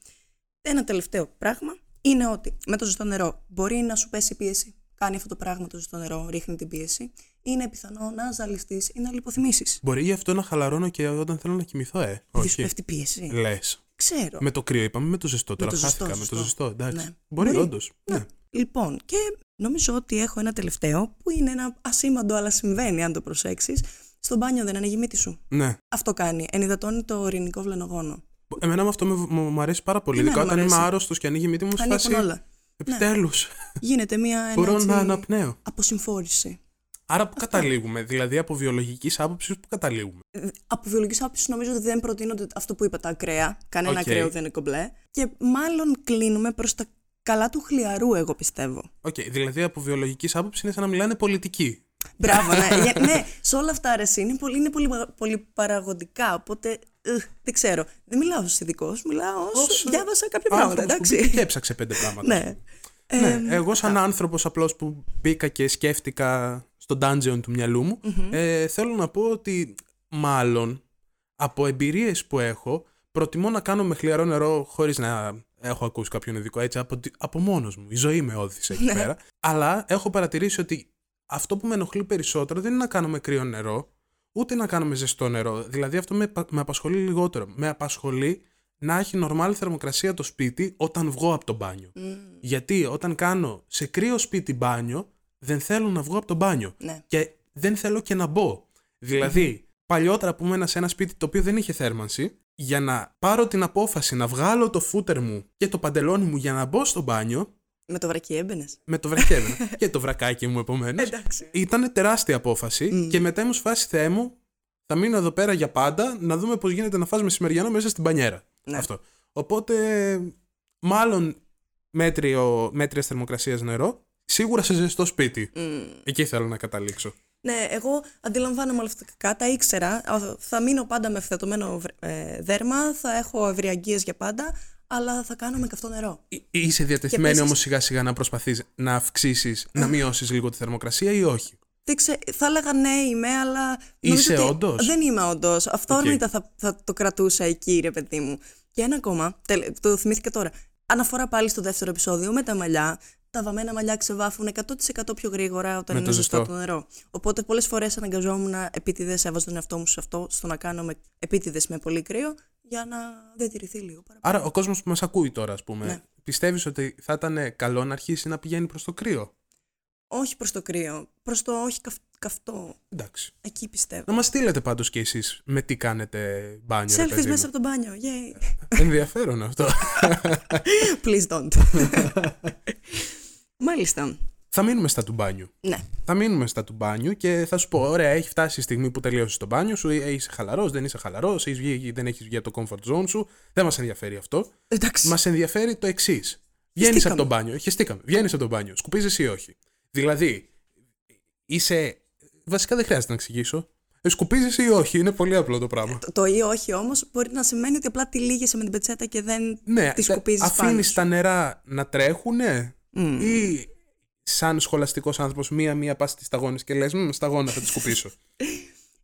Ένα τελευταίο πράγμα είναι ότι με το ζεστό νερό μπορεί να σου πέσει η πίεση. Κάνει αυτό το πράγμα το ζεστό νερό, ρίχνει την πίεση. Είναι πιθανό να ζαλιστείς ή να λιποθυμήσεις. Μπορεί γι' αυτό να χαλαρώνω και όταν θέλω να κοιμηθώ, ε. Δεν σου Όχι. πέφτει πίεση. Λες. Ξέρω. Με το κρύο είπαμε, με το ζεστό τώρα. το ζεστό, χάθηκα με το ζεστό. ζεστό. Εντάξει. Ναι. Μπορεί, Μπορεί. όντως. Ναι. Λοιπόν, και νομίζω ότι έχω ένα τελευταίο που είναι ένα ασήμαντο, αλλά συμβαίνει αν το προσέξεις. Στο μπάνιο δεν ανοίγει η μύτη σου. ναι. Αυτό κάνει. Ενυδατώνει το ρινικό βλεννογόνο. Εμένα με αυτό με, μου, μου αρέσει πάρα πολύ. Εμένα Ειδικά μου όταν είμαι αρέσει. άρρωστος και ανοίγει η μύτη μου, σε Ανοίγουν φάση. όλα. Επιτέλους. Γίνεται μια ένα, Μπορώ έτσι, να αναπνέω. αποσυμφόρηση. Άρα πού καταλήγουμε, δηλαδή από βιολογικής άποψης πού καταλήγουμε. Από βιολογικής άποψης νομίζω ότι δεν προτείνονται αυτό που είπα τα ακραία. Κανένα Οκ. ακραίο δεν είναι κομπλέ. Και μάλλον κλείνουμε προς τα καλά του χλιαρού, εγώ πιστεύω. Οκ, δηλαδή από βιολογικής άποψης είναι σαν να μιλάνε πολιτικοί. Μπράβο, ναι. Για- ναι, σε όλα αυτά αρέσει. Είναι πολύ, είναι πολύ, πολύ παραγωγικά. Οπότε ugh, δεν ξέρω. Δεν μιλάω ως ειδικός, μιλάω ω. Ως, ε, Διάβασα κάποια πράγματα, Άνθρωπος που εντάξει. μπήκε και έψαξε πέντε πράγματα. ναι. Ναι, εγώ σαν άνθρωπος απλώς που μπήκα και σκέφτηκα στο dungeon του μυαλού μου, ε, θέλω να πω ότι μάλλον από εμπειρίες που έχω προτιμώ να κάνω με χλιαρό νερό χωρίς να έχω ακούσει κάποιον ειδικό έτσι από, τη- από μόνος μου. Η ζωή με ώθησε εκεί πέρα. Αλλά έχω παρατηρήσει ότι αυτό που με ενοχλεί περισσότερο δεν είναι να κάνω με κρύο νερό, ούτε να κάνω με ζεστό νερό. Δηλαδή αυτό με, πα- με απασχολεί λιγότερο. Με απασχολεί να έχει νορμάλ θερμοκρασία το σπίτι όταν βγω από το μπάνιο. Γιατί όταν κάνω σε κρύο σπίτι μπάνιο, δεν θέλω να βγω από το μπάνιο. Ναι. Και δεν θέλω και να μπω. δηλαδη παλιότερα που ήμουν σε ένα σπίτι το οποίο δεν είχε θέρμανση, για να πάρω την απόφαση να βγάλω το φούτερ μου και το παντελόνι μου για να μπω στο μπάνιο, Με το βρακί έμπαινες. με το βρακί έμπαινα. και το βρακάκι μου επομένως. Εντάξει. Ήταν τεράστια απόφαση και μετά ήμουν σε φάση Θεέ μου, θα μείνω εδώ πέρα για πάντα να δούμε πώς γίνεται να φας μεσημεριανό μέσα στην πανιέρα. Ναι. Αυτό. Οπότε, μάλλον μέτριο, μέτρια θερμοκρασία νερό, σίγουρα σε ζεστό σπίτι. Εκεί θέλω να καταλήξω. Ναι, εγώ αντιλαμβάνομαι όλα αυτά τα κακά, τα ήξερα. Α, Θα μείνω πάντα με φθετωμένο ε, δέρμα, θα έχω ευριαγγείες για πάντα, αλλά θα κάνω με καυτό νερό. Εί- Είσαι διατεθειμένη επίσης- όμως σιγά σιγά να προσπαθείς να αυξήσεις, να μειώσεις λίγο τη θερμοκρασία ή όχι; Δεν ξέ, θα έλεγα ναι είμαι, αλλά. Είσαι νομίζω ότι όντως; Δεν είμαι όντως. Αυτόρμητα θα, θα το κρατούσα εκεί, ρε παιδί μου. Και ένα ακόμα, τελε- το θυμήθηκα τώρα. Αναφορά πάλι στο δεύτερο επεισόδιο με τα μαλλιά. Τα βαμμένα μαλλιά ξεβάφουν 100% πιο γρήγορα όταν Με είναι το ζεστό ζεστό. το νερό. Οπότε πολλές φορές αναγκαζόμουν επίτηδε, έβαζα τον εαυτό μου σε αυτό, στο να κάνω με επίτηδες με πολύ κρύο, για να διατηρηθεί λίγο παραπάνω. Άρα ο κόσμος που μας ακούει τώρα, ας πούμε, Ναι. πιστεύεις ότι θα ήταν καλό να αρχίσει να πηγαίνει προς το κρύο; Όχι προς το κρύο, προς το όχι καυ- καυτό. Εντάξει. Εκεί πιστεύω. Να μας στείλετε πάντως και εσείς με τι κάνετε μπάνιο, ρε Selfies παιδί μέσα μου. από το μπάνιο. Yay. Ενδιαφέρον αυτό. Please don't. Μάλιστα. θα μείνουμε στα του μπάνιου. Ναι. Θα μείνουμε στα του μπάνιου και θα σου πω: Ωραία, έχει φτάσει η στιγμή που τελείωσε το μπάνιο σου. ε, Είσαι χαλαρός, δεν είσαι χαλαρός, δεν έχεις βγει από το comfort zone σου. Δεν μας ενδιαφέρει αυτό. Εντάξει. Μας ενδιαφέρει το εξής. Βγαίνεις από το μπάνιο. Χεστήκαμε. Βγαίνεις από το μπάνιο. Σκουπίζεις ή όχι. Δηλαδή, είσαι. Βασικά δεν χρειάζεται να εξηγήσω. Ε, Σκουπίζεις ή όχι. Είναι πολύ απλό το πράγμα. Το, το ή όχι όμως μπορεί να σημαίνει ότι απλά τη λύγεσαι με την πετσέτα και δεν Ναι, τη σκουπίζεις πάνω. αφήνει σου. τα νερά να τρέχουν ή σαν σχολαστικός άνθρωπος μία-μία πας στι σταγόνε και λες: Μ, σταγόνα θα τη σκουπίσω.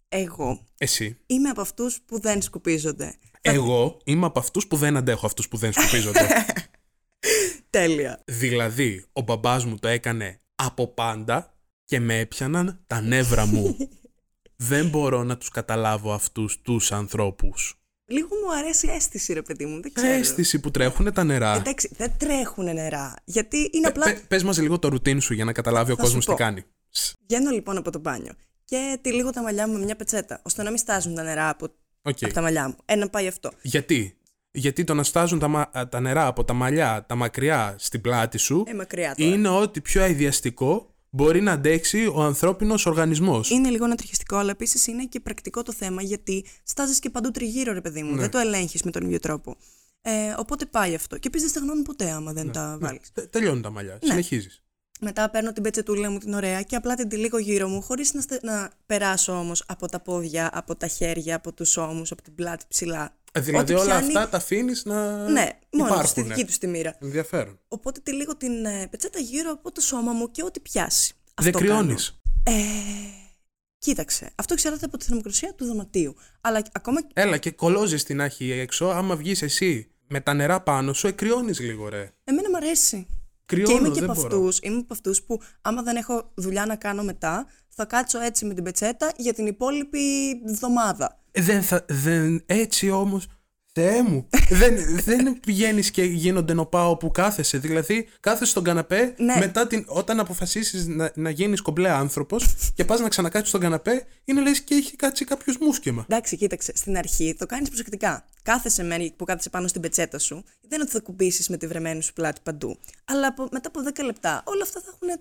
Εγώ Εσύ. είμαι από αυτούς που δεν σκουπίζονται. Εγώ είμαι από αυτούς που δεν αντέχω αυτούς που δεν σκουπίζονται. Τέλεια. δηλαδή, ο μπαμπάς μου το έκανε από πάντα και με έπιαναν τα νεύρα μου. δεν μπορώ να τους καταλάβω αυτούς τους ανθρώπους. Λίγο μου αρέσει η αίσθηση, ρε παιδί μου. Δεν ξέρω. Αίσθηση που τρέχουν τα νερά. Εντάξει, δεν τρέχουν νερά. Γιατί είναι απλά. Πε, πες μας λίγο το ρουτίν σου για να καταλάβει ο Θα σου κόσμος τι πω. κάνει. Σ, Βγαίνω λοιπόν από το μπάνιο και τυλίγω τα μαλλιά μου με μια πετσέτα, ώστε να μην στάζουν τα νερά από, οκ. από τα μαλλιά μου. Ένα πάει αυτό. Γιατί; Γιατί το να στάζουν τα, μα- α, τα νερά από τα μαλλιά, τα μακριά στην πλάτη σου Ε, μακριά τώρα. είναι ό,τι πιο αηδιαστικό μπορεί να αντέξει ο ανθρώπινος οργανισμός. Είναι λίγο ανατριχιστικό, αλλά επίσης είναι και πρακτικό το θέμα γιατί στάζει και παντού τριγύρω, ρε παιδί μου. Ναι. Δεν το ελέγχεις με τον ίδιο τρόπο. Ε, οπότε πάει αυτό. Και επίσης δεν στεγνώνουν ποτέ άμα δεν τα βάλεις. Τε- τελειώνουν τα μαλλιά. Συνεχίζεις. Μετά παίρνω την πετσετούλα μου την ωραία και απλά την τυλίγω γύρω μου, χωρίς να, στε- να περάσω όμως από τα πόδια, από τα χέρια, από τους ώμους, από την πλάτη ψηλά. Ε, Δηλαδή Ό,τι όλα πιάνει- αυτά τα αφήνεις να Ναι, μόνος στη υπάρχουνε. δική τους τη μοίρα. Ενδιαφέρον. Οπότε τυλίγω την ε, πετσέτα γύρω από το σώμα μου και ό,τι πιάσει. Δεν Αυτό κρυώνεις. κάνω. Ε, κοίταξε, αυτό εξαρτάται από τη θερμοκρασία του δωματίου. Αλλά ακόμα Έλα και κολόζεις την άχη έξω. Άμα βγεις εσύ με τα νερά πάνω σου, εκρυώνει λίγο, ρε. εμένα μου αρέσει. Κρυώνω, και είμαι και δεν από μπορώ. αυτούς είμαι από αυτούς που άμα δεν έχω δουλειά να κάνω μετά, θα κάτσω έτσι με την πετσέτα για την υπόλοιπη εβδομάδα. Ε, Δεν θα, δεν, έτσι όμως. Θεέ μου. δεν, δεν πηγαίνεις και γίνονται νοπάω που κάθεσαι. Δηλαδή, κάθεσαι στον καναπέ Ναι. μετά την, όταν αποφασίσεις να, να γίνεις κομπλέ άνθρωπος και πας να ξανακάτσει στον καναπέ, είναι λες και έχει κάτσει κάποιος μουσκεμα. Εντάξει, κοίταξε. Στην αρχή το κάνεις προσεκτικά. Κάθεσαι μέρη που κάθεσαι πάνω στην πετσέτα σου. Δεν είναι ότι θα ακουμπήσεις με τη βρεμένη σου πλάτη παντού. Αλλά από, μετά από 10 λεπτά όλα αυτά θα έχουν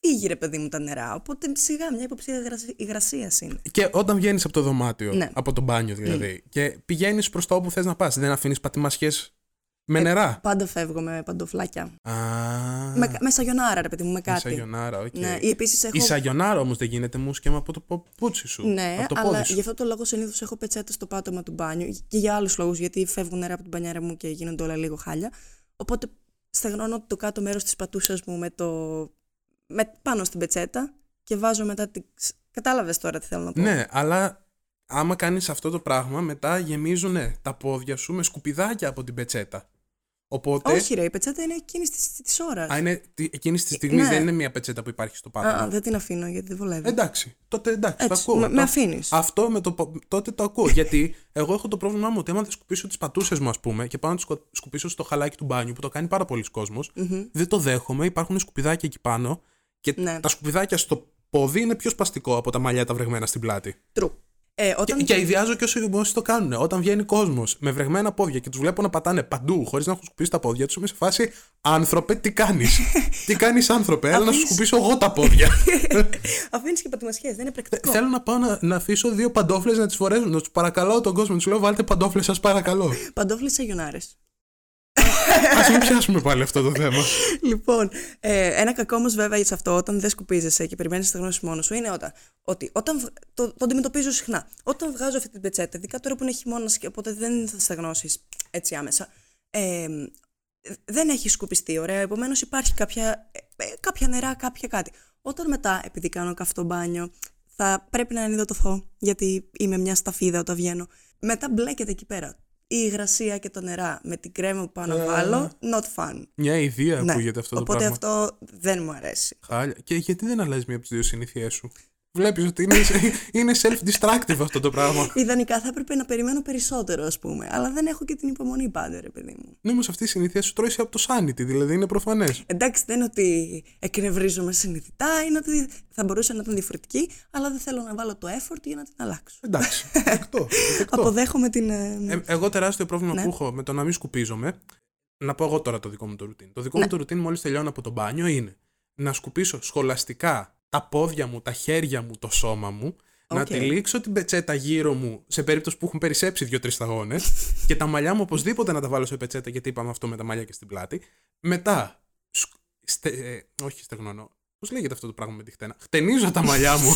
φύγει, ρε παιδί μου, τα νερά. Οπότε σιγά μια υποψία υγρασίας είναι. Και όταν βγαίνεις από το δωμάτιο, Ναι. από το μπάνιο δηλαδή, και πηγαίνεις προς το όπου θες να πας, δεν αφήνεις πατημασιές με νερά; Πάντα φεύγω με παντοφλάκια. Α, Με, με σαγιονάρα, ρε παιδί μου, με η κάτι. σαγιονάρα, οκ. Ναι, ή επίσης έχω. Η σαγιονάρα όμως δεν γίνεται μούσκεμα από το παπούτσι σου. Ναι, από το αλλά πόδι σου. γι' αυτό το λόγο συνήθως έχω πετσέτα στο πάτωμα του μπάνιου και για άλλους λόγους, γιατί φεύγουν νερά από την μπανιέρα μου και γίνονται όλα λίγο χάλια. Οπότε στεγνώνω το κάτω μέρος της πατούσας μου με το. Με, πάνω στην πετσέτα και βάζω μετά την. Κατάλαβες τώρα τι θέλω να πω. Ναι, αλλά άμα κάνεις αυτό το πράγμα, μετά γεμίζουν τα πόδια σου με σκουπιδάκια από την πετσέτα. Οπότε. Όχι, ρε, η πετσέτα είναι εκείνης της ώρας. Α, είναι τι- εκείνης της στιγμής ναι. δεν είναι μια πετσέτα που υπάρχει στο πάτωμα. Α, δεν την αφήνω γιατί δεν βολεύει. Εντάξει, τότε εντάξει, το Έτσι, ακούω. με- με Το- αφήνεις. Αυτό με το, πο- τότε το ακούω. γιατί εγώ έχω το πρόβλημά μου ότι άμα δεν σκουπίσω τις πατούσες μου, ας πούμε, και πάω να τις σκο- σκουπίσω στο χαλάκι του μπάνιου που το κάνει πάρα πολλοί κόσμος, δεν το δέχομαι. Υπάρχουν σκουπιδάκια εκεί πάνω και Ναι. τα σκουπιδάκια στο πόδι είναι πιο σπαστικό από τα μαλλιά τα βρεγμένα στην πλάτη. True. Ε, Και, όταν... και ιδιάζω και όσοι, όσοι το κάνουν. Όταν βγαίνει κόσμος με βρεγμένα πόδια και τους βλέπω να πατάνε παντού χωρίς να έχουν σκουπίσει τα πόδια τους, είμαι σε φάση άνθρωπε, τι κάνεις; τι κάνεις, άνθρωπε, έλα να σου Αφήνεις- σκουπίσω εγώ τα πόδια. Αφήνεις και πατημασιές, δεν είναι πρακτικό. Θέλω να πάω να, να αφήσω δύο παντόφλες να τις φορέσουν. Να τους παρακαλώ τον κόσμο. Τους λέω βάλτε παντόφλες, σας παρακαλώ. Παντόφλες σε γιονάρες. Α μην πιάσουμε πάλι αυτό το θέμα. λοιπόν, ε, ένα κακό όμως βέβαια σε αυτό, όταν δεν σκουπίζεσαι και περιμένεις να στεγνώσει μόνος σου, είναι όταν, ότι όταν. β- Το, το αντιμετωπίζω συχνά. Όταν βγάζω αυτή την πετσέτα, ειδικά τώρα που είναι χειμώνας και οπότε δεν θα στεγνώσεις έτσι άμεσα, ε, δεν έχει σκουπιστεί, ωραία. Επομένως υπάρχει κάποια, ε, ε, κάποια νερά, κάποια κάτι. Όταν μετά, επειδή κάνω καυτό μπάνιο, θα πρέπει να ενυδατωθώ, γιατί είμαι μια σταφίδα όταν βγαίνω. Μετά μπλέκεται εκεί πέρα. Η υγρασία και το νερά με την κρέμα που πάω να βάλω, not fun. Μια ιδέα Ναι. ακούγεται αυτό το Οπότε πράγμα. αυτό δεν μου αρέσει. Χάλια. Και γιατί δεν αλλάζει μία από τις δύο συνήθειές σου; Βλέπεις ότι είναι, είναι self-destructive αυτό το πράγμα. Ιδανικά θα έπρεπε να περιμένω περισσότερο, ας πούμε. Αλλά δεν έχω και την υπομονή πάντα, ρε παιδί μου. Ναι, όμως αυτή η συνήθεια σου τρώει από το sanity, δηλαδή είναι προφανές. Εντάξει, δεν είναι ότι εκνευρίζομαι συνειδητά, είναι ότι θα μπορούσα να ήταν διαφορετική, αλλά δεν θέλω να βάλω το effort για να την αλλάξω. Εντάξει. Δεκτό. δεκτό. Αποδέχομαι την. ε, Ε, εγώ τεράστιο πρόβλημα Ναι. που έχω με το να μην σκουπίζομαι. Να πω εγώ τώρα το δικό μου το routine. Το δικό μου Ναι. το routine μόλις τελειώνω από το μπάνιο είναι να σκουπίσω σχολαστικά τα πόδια μου, τα χέρια μου, το σώμα μου. Να Οκ. τυλίξω την πετσέτα γύρω μου σε περίπτωση που έχουν περισσέψει δύο-τρεις σταγόνες. και τα μαλλιά μου οπωσδήποτε να τα βάλω σε πετσέτα γιατί είπαμε αυτό με τα μαλλιά και στην πλάτη. Μετά. σκ- στε- ε, όχι στεγνώνω. Πώς λέγεται αυτό το πράγμα με τη χτένα; Χτενίζω τα μαλλιά μου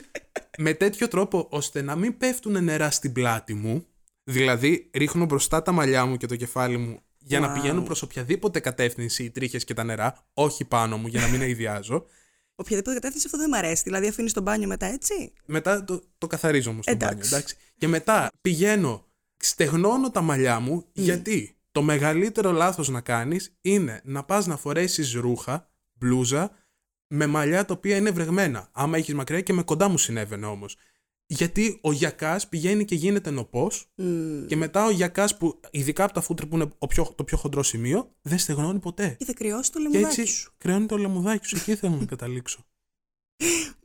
με τέτοιο τρόπο ώστε να μην πέφτουν νερά στην πλάτη μου. Δηλαδή, ρίχνω μπροστά τα μαλλιά μου και το κεφάλι μου για να Wow. πηγαίνουν προς οποιαδήποτε κατεύθυνση οι τρίχες και τα νερά, όχι πάνω μου για να μην αειδιάζω. Οποιαδήποτε κατεύθυνση αυτό δεν μου αρέσει. Δηλαδή, αφήνεις τον μπάνιο μετά έτσι. Μετά το, το καθαρίζω όμως στο Εντάξει. μπάνιο, εντάξει. Και μετά πηγαίνω, στεγνώνω τα μαλλιά μου, γιατί το μεγαλύτερο λάθος να κάνεις είναι να πας να φορέσεις ρούχα, μπλούζα, με μαλλιά τα οποία είναι βρεγμένα. Άμα έχεις μακριά και με κοντά μου συνέβαινε όμως. Γιατί ο γιακάς πηγαίνει και γίνεται νοπός Μμμ. και μετά ο γιακάς που, ειδικά από τα φούτρα που είναι ο πιο, το πιο χοντρό σημείο, δεν στεγνώνει ποτέ. Και θα κρυώσει το Και λεμουδάκι έτσι σου. κρέωνει το λαιμουδάκι σου. Εκεί θέλω να καταλήξω.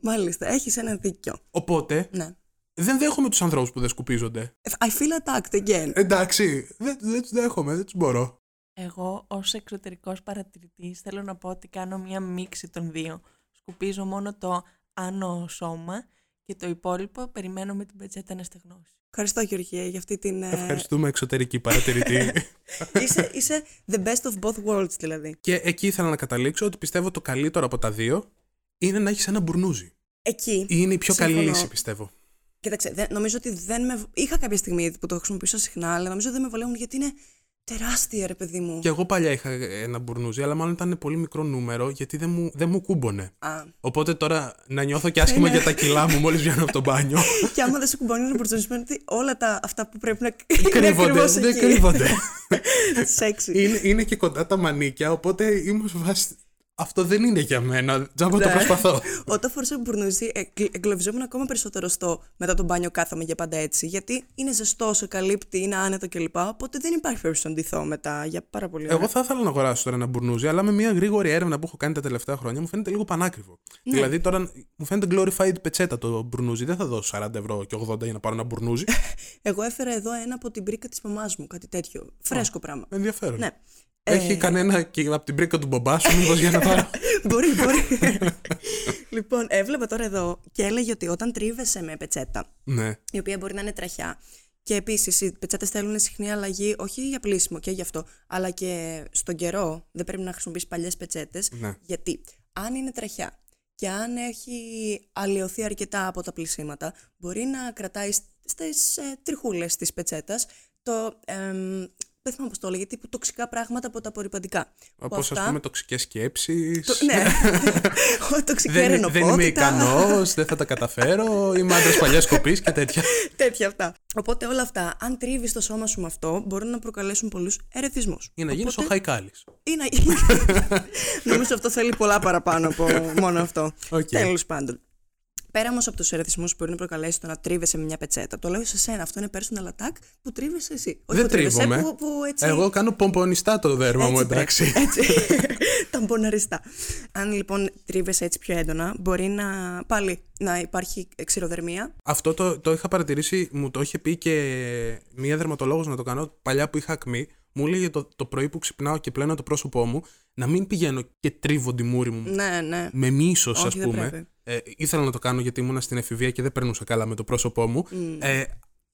Μάλιστα, έχεις ένα δίκιο. Οπότε Ναι. δεν δέχομαι τους ανθρώπους που δεν σκουπίζονται. I feel attacked again. Εντάξει, δεν, δεν τους δέχομαι, δεν τους μπορώ. Εγώ ως εξωτερικός παρατηρητής θέλω να πω ότι κάνω μία μίξη των δύο. Σκουπίζω μόνο το άνω σώμα και το υπόλοιπο περιμένω με την πετσέτα να στεγνώσει. Ευχαριστώ, Γεωργία, για αυτή την. ε, Ευχαριστούμε εξωτερική παρατηρητή. είσαι, είσαι the best of both worlds, δηλαδή. και εκεί ήθελα να καταλήξω ότι πιστεύω το καλύτερο από τα δύο είναι να έχεις ένα μπουρνούζι. Εκεί. Είναι η πιο καλή Συμφωνώ. λύση, πιστεύω. Κοίταξε, δεν, νομίζω ότι δεν με. Είχα κάποια στιγμή που το χρησιμοποιούσα συχνά, αλλά νομίζω δεν με βολεύουν γιατί είναι τεράστια, ρε παιδί μου. Και εγώ παλιά είχα ένα μπουρνούζι, αλλά μάλλον ήταν πολύ μικρό νούμερο γιατί δεν μου, δεν μου κούμπονε. Α, Οπότε τώρα να νιώθω και άσχημα Είναι. για τα κιλά μου μόλις βγαίνω από το μπάνιο. και άμα δεν σου κουμπώνει να προσδοσμένο ότι όλα τα, αυτά που πρέπει να κρύβονται, ακριβώς δεν εκεί. κρύβονται. Σεξι. είναι, είναι και κοντά τα μανίκια, οπότε είμαι σε φάση. Αυτό δεν είναι για μένα. Τζάμπα το Ναι. προσπαθώ. Όταν φορούσα μπουρνούζι, εγκλ- εγκλωβιζόμουν ακόμα περισσότερο στο μετά το μπάνιο κάθομαι για πάντα έτσι. Γιατί είναι ζεστός, σε καλύπτει, είναι άνετο κλπ. Οπότε δεν υπάρχει περίπτωση να ντυθώ μετά για πάρα πολύ ώρα. Εγώ θα ήθελα να αγοράσω τώρα ένα μπουρνούζι, αλλά με μια γρήγορη έρευνα που έχω κάνει τα τελευταία χρόνια μου φαίνεται λίγο πανάκριβο. Ναι. Δηλαδή τώρα μου φαίνεται glorified πετσέτα το μπουρνούζι. Δεν θα δώσω 40 ευρώ και 80 για να πάρω ένα μπουρνούζι. Εγώ έφερα εδώ ένα από την πρίκα της μαμάς μου, κάτι τέτοιο. Φρέσκο πράγμα. Ενδιαφέρον. Ναι. Έχει Ε, κανένα και από την πρίκα του μπαμπά σου, μήπως για να πάρω. μπορεί, μπορεί. λοιπόν, έβλεπα τώρα εδώ και έλεγε ότι όταν τρίβεσαι με πετσέτα, ναι. η οποία μπορεί να είναι τραχιά, και επίσης οι πετσέτες θέλουν συχνή αλλαγή, όχι για πλήσιμο και γι' αυτό, αλλά και στον καιρό δεν πρέπει να χρησιμοποιήσει παλιές πετσέτες. Ναι. Γιατί αν είναι τραχιά και αν έχει αλλοιωθεί αρκετά από τα πλησίματα, μπορεί να κρατάει στις ε, τριχούλες της πετσέτας το, εμ, δεν θυμάμαι πώς το έλεγε, τύπου τοξικά πράγματα από τα απορριπαντικά. Όπως αυτά- ας πούμε τοξικές σκέψεις. Το- ναι, τοξική Δεν, δεν είμαι ερενοπότητα. ικανός, δεν θα τα καταφέρω. Είμαι άντρας παλιάς κοπής και τέτοια. Τέτοια αυτά. Οπότε όλα αυτά, αν τρίβεις το σώμα σου με αυτό, μπορούν να προκαλέσουν πολλούς ερεθισμούς. Ή να γίνεις ο Χαϊκάλης. Ή να Νομίζω αυτό θέλει πολλά παραπάνω από μόνο αυτό. Οκ. Τέλος πάντων. Πέρα όμως από τους ερεθισμούς που μπορεί να προκαλέσει το να τρίβεσαι με μια πετσέτα, το λέω σε σένα. Αυτό είναι personal attack που τρίβεσαι εσύ. Όχι Δεν που τρίβεσαι, τρίβομαι. Που, που έτσι, Εγώ κάνω ταμπονιστά το δέρμα μου, έτσι εντάξει. πρέπει, Έτσι. Τα μποναριστά. Αν λοιπόν τρίβεσαι έτσι πιο έντονα, μπορεί να πάλι να υπάρχει ξηροδερμία. Αυτό το, το είχα παρατηρήσει, μου το είχε πει και μία δερματολόγος να το κάνω παλιά που είχα ακμή. Μου έλεγε το, το πρωί που ξυπνάω και πλένω το πρόσωπό μου να μην πηγαίνω και τρίβω τη μούρη μου Ναι, ναι. με μίσος, Όχι, ας δεν πούμε. πρέπει. Ε, ήθελα να το κάνω γιατί ήμουνα στην εφηβεία και δεν περνούσα καλά με το πρόσωπό μου. Mm. Ε,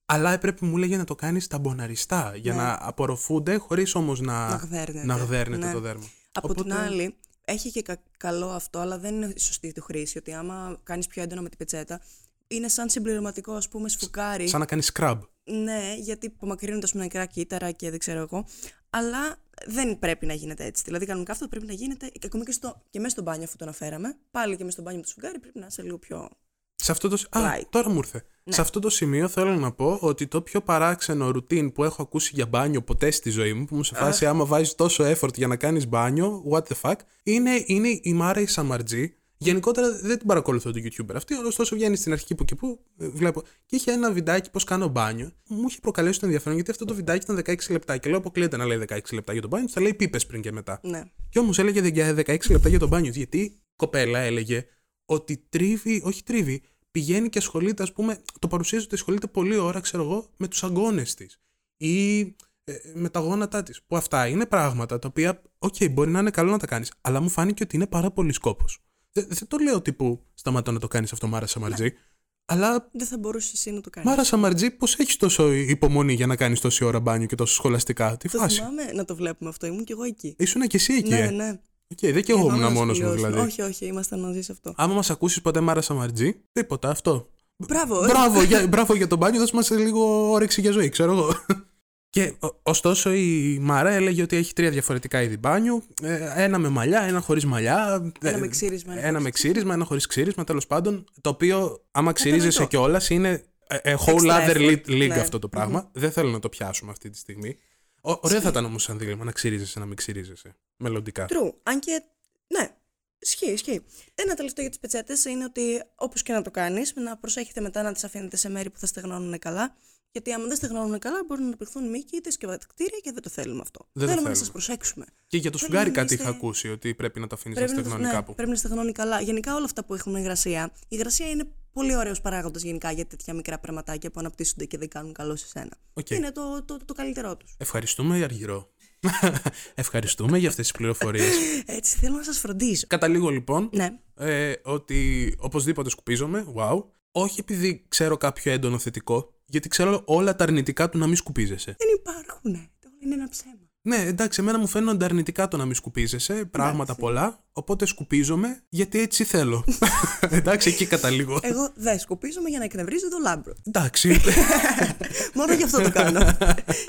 αλλά έπρεπε, μου λέγε να το κάνεις στα μποναριστά για Ναι. να απορροφούνται χωρίς όμως να, Να γδέρνεται. να γδέρνεται Ναι. το δέρμα. Από Οπότε- την άλλη, έχει και κα- καλό αυτό, αλλά δεν είναι η σωστή του χρήση. Ότι άμα κάνεις πιο έντονα με την πετσέτα, είναι σαν συμπληρωματικό, ας πούμε, σφουγγάρι. Σαν να κάνεις scrub. Ναι, γιατί απομακρύνουν τα νεκρά κύτταρα και δεν ξέρω εγώ. Αλλά δεν πρέπει να γίνεται έτσι. Δηλαδή, κανονικά αυτό πρέπει να γίνεται και ακόμη και, στο, και μέσα στο μπάνιο, αφού το αναφέραμε. Πάλι και μέσα στο μπάνιο με το σφουγγάρι πρέπει να είσαι λίγο πιο. Σε αυτό το... Α, Right. τώρα μου ήρθε. Ναι. Σε αυτό το σημείο θέλω να πω ότι το πιο παράξενο ρουτίν που έχω ακούσει για μπάνιο ποτέ στη ζωή μου, που μου σε φάση άμα βάζεις τόσο effort για να κάνεις μπάνιο, what the fuck, είναι, είναι η Μάρα η Σαμαρτζή. Γενικότερα δεν την παρακολουθώ το YouTuber αυτή, ωστόσο βγαίνει στην αρχή που και που ε, βλέπω. Και είχε ένα βιντεάκι πώς κάνω μπάνιο. Μου είχε προκαλέσει το ενδιαφέρον γιατί αυτό το βιντεάκι ήταν 16 λεπτά. Και λέω: Αποκλείεται να λέει 16 λεπτά για το μπάνιο, θα λέει πίπες πριν και μετά. Ναι. Και όμως έλεγε για 16 λεπτά για το μπάνιο. Γιατί η κοπέλα έλεγε ότι τρίβει, όχι τρίβει, πηγαίνει και ασχολείται, ας πούμε, το παρουσίαζε ότι ασχολείται πολλή ώρα, ξέρω εγώ, με τους αγκώνε της. Ή ε, με τα γόνατά της. Που αυτά είναι πράγματα τα οποία, οκ, μπορεί να είναι καλό να τα κάνεις, αλλά μου φάνηκε ότι είναι πάρα πολύ κόπος. Δεν, δεν το λέω τύπου σταμάτα να το κάνεις αυτό, Μάρα Σαμαρτζή. Αλλά Δεν θα μπορούσες εσύ να το κάνεις. Μάρα Σαμαρτζή, πώς έχεις τόση υπομονή για να κάνεις τόση ώρα μπάνιο και τόσο σχολαστικά; Τι Το φάση; θυμάμαι να το βλέπουμε αυτό. Ήμουν κι εγώ εκεί. Ήσουν και εσύ εκεί, ναι, ε; ναι. Οκ, δεν και εγώ Πάμε ήμουν να μόνος μου σπιλώσουμε. δηλαδή. Όχι, όχι, ήμασταν μαζί σε αυτό. Άμα μας ακούσεις ποτέ Μάρα Σαμαρτζή, τίποτα αυτό. Μπράβο. ε. μπράβο, για, μπράβο για τον μπάνιο, δώσε μας λίγο όρεξη για ζωή, ξέρω εγώ. Και ο- ωστόσο η Μάρα έλεγε ότι έχει τρία διαφορετικά είδη μπάνιου. Ε, Ένα με μαλλιά, ένα χωρίς μαλλιά. Ένα ε, με ξύρισμα, ένα Ένα χωρίς με ξύρισμα, ένα χωρίς ξύρισμα, τέλος πάντων. Το οποίο, άμα ξυρίζεσαι Κατανοητό. κιόλας, είναι ε, ε, whole Extra other effort. league league Ναι. αυτό το πράγμα. Δεν θέλω να το πιάσουμε αυτή τη στιγμή. Ω- Ωραίο θα ήταν όμως σαν δίλημα να ξυρίζεσαι, να μην ξυρίζεσαι. Μελλοντικά. True. Αν και. Ναι. Ισχύει, ισχύει. Ένα τελευταίο για τις πετσέτες είναι ότι όπως και να το κάνεις, να προσέχετε μετά να τις αφήνετε σε μέρη που θα στεγνώνουν καλά. Γιατί άμα δεν στεγνώνουν καλά, μπορούν να αναπτυχθούν μύκητες και βακτήρια και δεν το θέλουμε αυτό. Δεν το θέλουμε να θέλουμε. σας προσέξουμε. Και για το Πρέπει σφουγγάρι να κάτι είστε- είχα ακούσει ότι πρέπει να το αφήνεις να Πρέπει να, το- στεγνώνει ναι, κάπου. πρέπει να στεγνώνει καλά. Γενικά όλα αυτά που έχουν υγρασία. Η υγρασία είναι πολύ ωραίος παράγοντας γενικά για τέτοια μικρά πραγματάκια που αναπτύσσονται και δεν κάνουν καλό σε σένα. Οκ. Είναι το, το, το καλύτερό τους. Ευχαριστούμε, Αργυρώ. Ευχαριστούμε για αυτές τις πληροφορίες. Έτσι θέλω να σας φροντίζω. Καταλήγω λοιπόν Ναι. ε, ότι οπωσδήποτε σκουπίζομαι, wow. Όχι επειδή ξέρω κάποιο έντονο θετικό, γιατί ξέρω όλα τα αρνητικά του να μην σκουπίζεσαι. Δεν υπάρχουν. Όλα είναι ένα ψέμα. Ναι, εντάξει, εμένα μου φαίνονται αρνητικά το να μην σκουπίζεσαι, πράγματα Εντάξει. πολλά, οπότε σκουπίζομαι γιατί έτσι θέλω. εντάξει, εκεί καταλήγω. Εγώ δεν σκουπίζομαι για να εκνευρίζω το λάμπρο. εντάξει. Μόνο γι' αυτό το κάνω.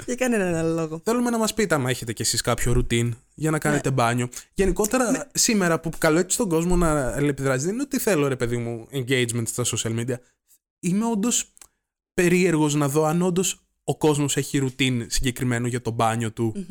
για κανέναν άλλο λόγο. Θέλουμε να μας πείτε άμα έχετε κι εσείς κάποιο ρουτίν για να κάνετε μπάνιο. Γενικότερα, σήμερα που καλώ έτσι τον κόσμο να αλληλεπιδράσει, δεν είναι ότι θέλω ρε παιδί μου engagement στα social media. Είμαι όντως περίεργος να δω αν όντως ο κόσμος έχει ρουτίν συγκεκριμένο για το μπάνιο του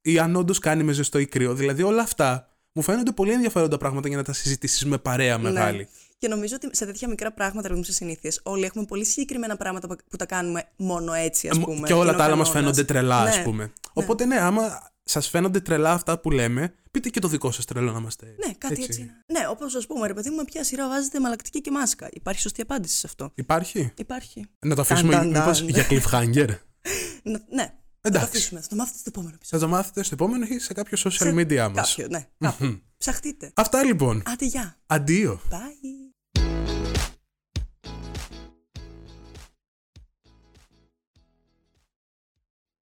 ή αν όντως κάνει με ζεστό ή κρύο. Δηλαδή όλα αυτά μου φαίνονται πολύ ενδιαφέροντα πράγματα για να τα συζητήσεις με παρέα μεγάλη. Ναι. Και νομίζω ότι σε τέτοια μικρά πράγματα, ρε σε συνήθειες, όλοι έχουμε πολύ συγκεκριμένα πράγματα που- που τα κάνουμε μόνο έτσι, ας Ε, πούμε. και όλα είναι ο τα άλλα μας κανόνας. φαίνονται τρελά, ας Ναι. πούμε. Οπότε ναι, άμα σας φαίνονται τρελά αυτά που λέμε, πείτε και το δικό σας τρελό να είμαστε. Ναι, κάτι έτσι. είναι. Ναι, όπως ας πούμε, ρε παιδί μου, με ποια σειρά βάζετε μαλακτική και μάσκα. Υπάρχει σωστή απάντηση σε αυτό. Υπάρχει; Υπάρχει. Να το αφήσουμε Ταν, ταν, μήπως, ταν. για cliffhanger; Να- ναι. Εντάξει. Θα το αφήσουμε. Θα το μάθετε στο επόμενο Θα επεισόδιο. το μάθετε στο επόμενο ή σε κάποιο social Σε media μας. Κάποιο, ναι. Κάπου. Ψαχτείτε. Αυτά λοιπόν. Άντε, γεια. Αντίο. Bye.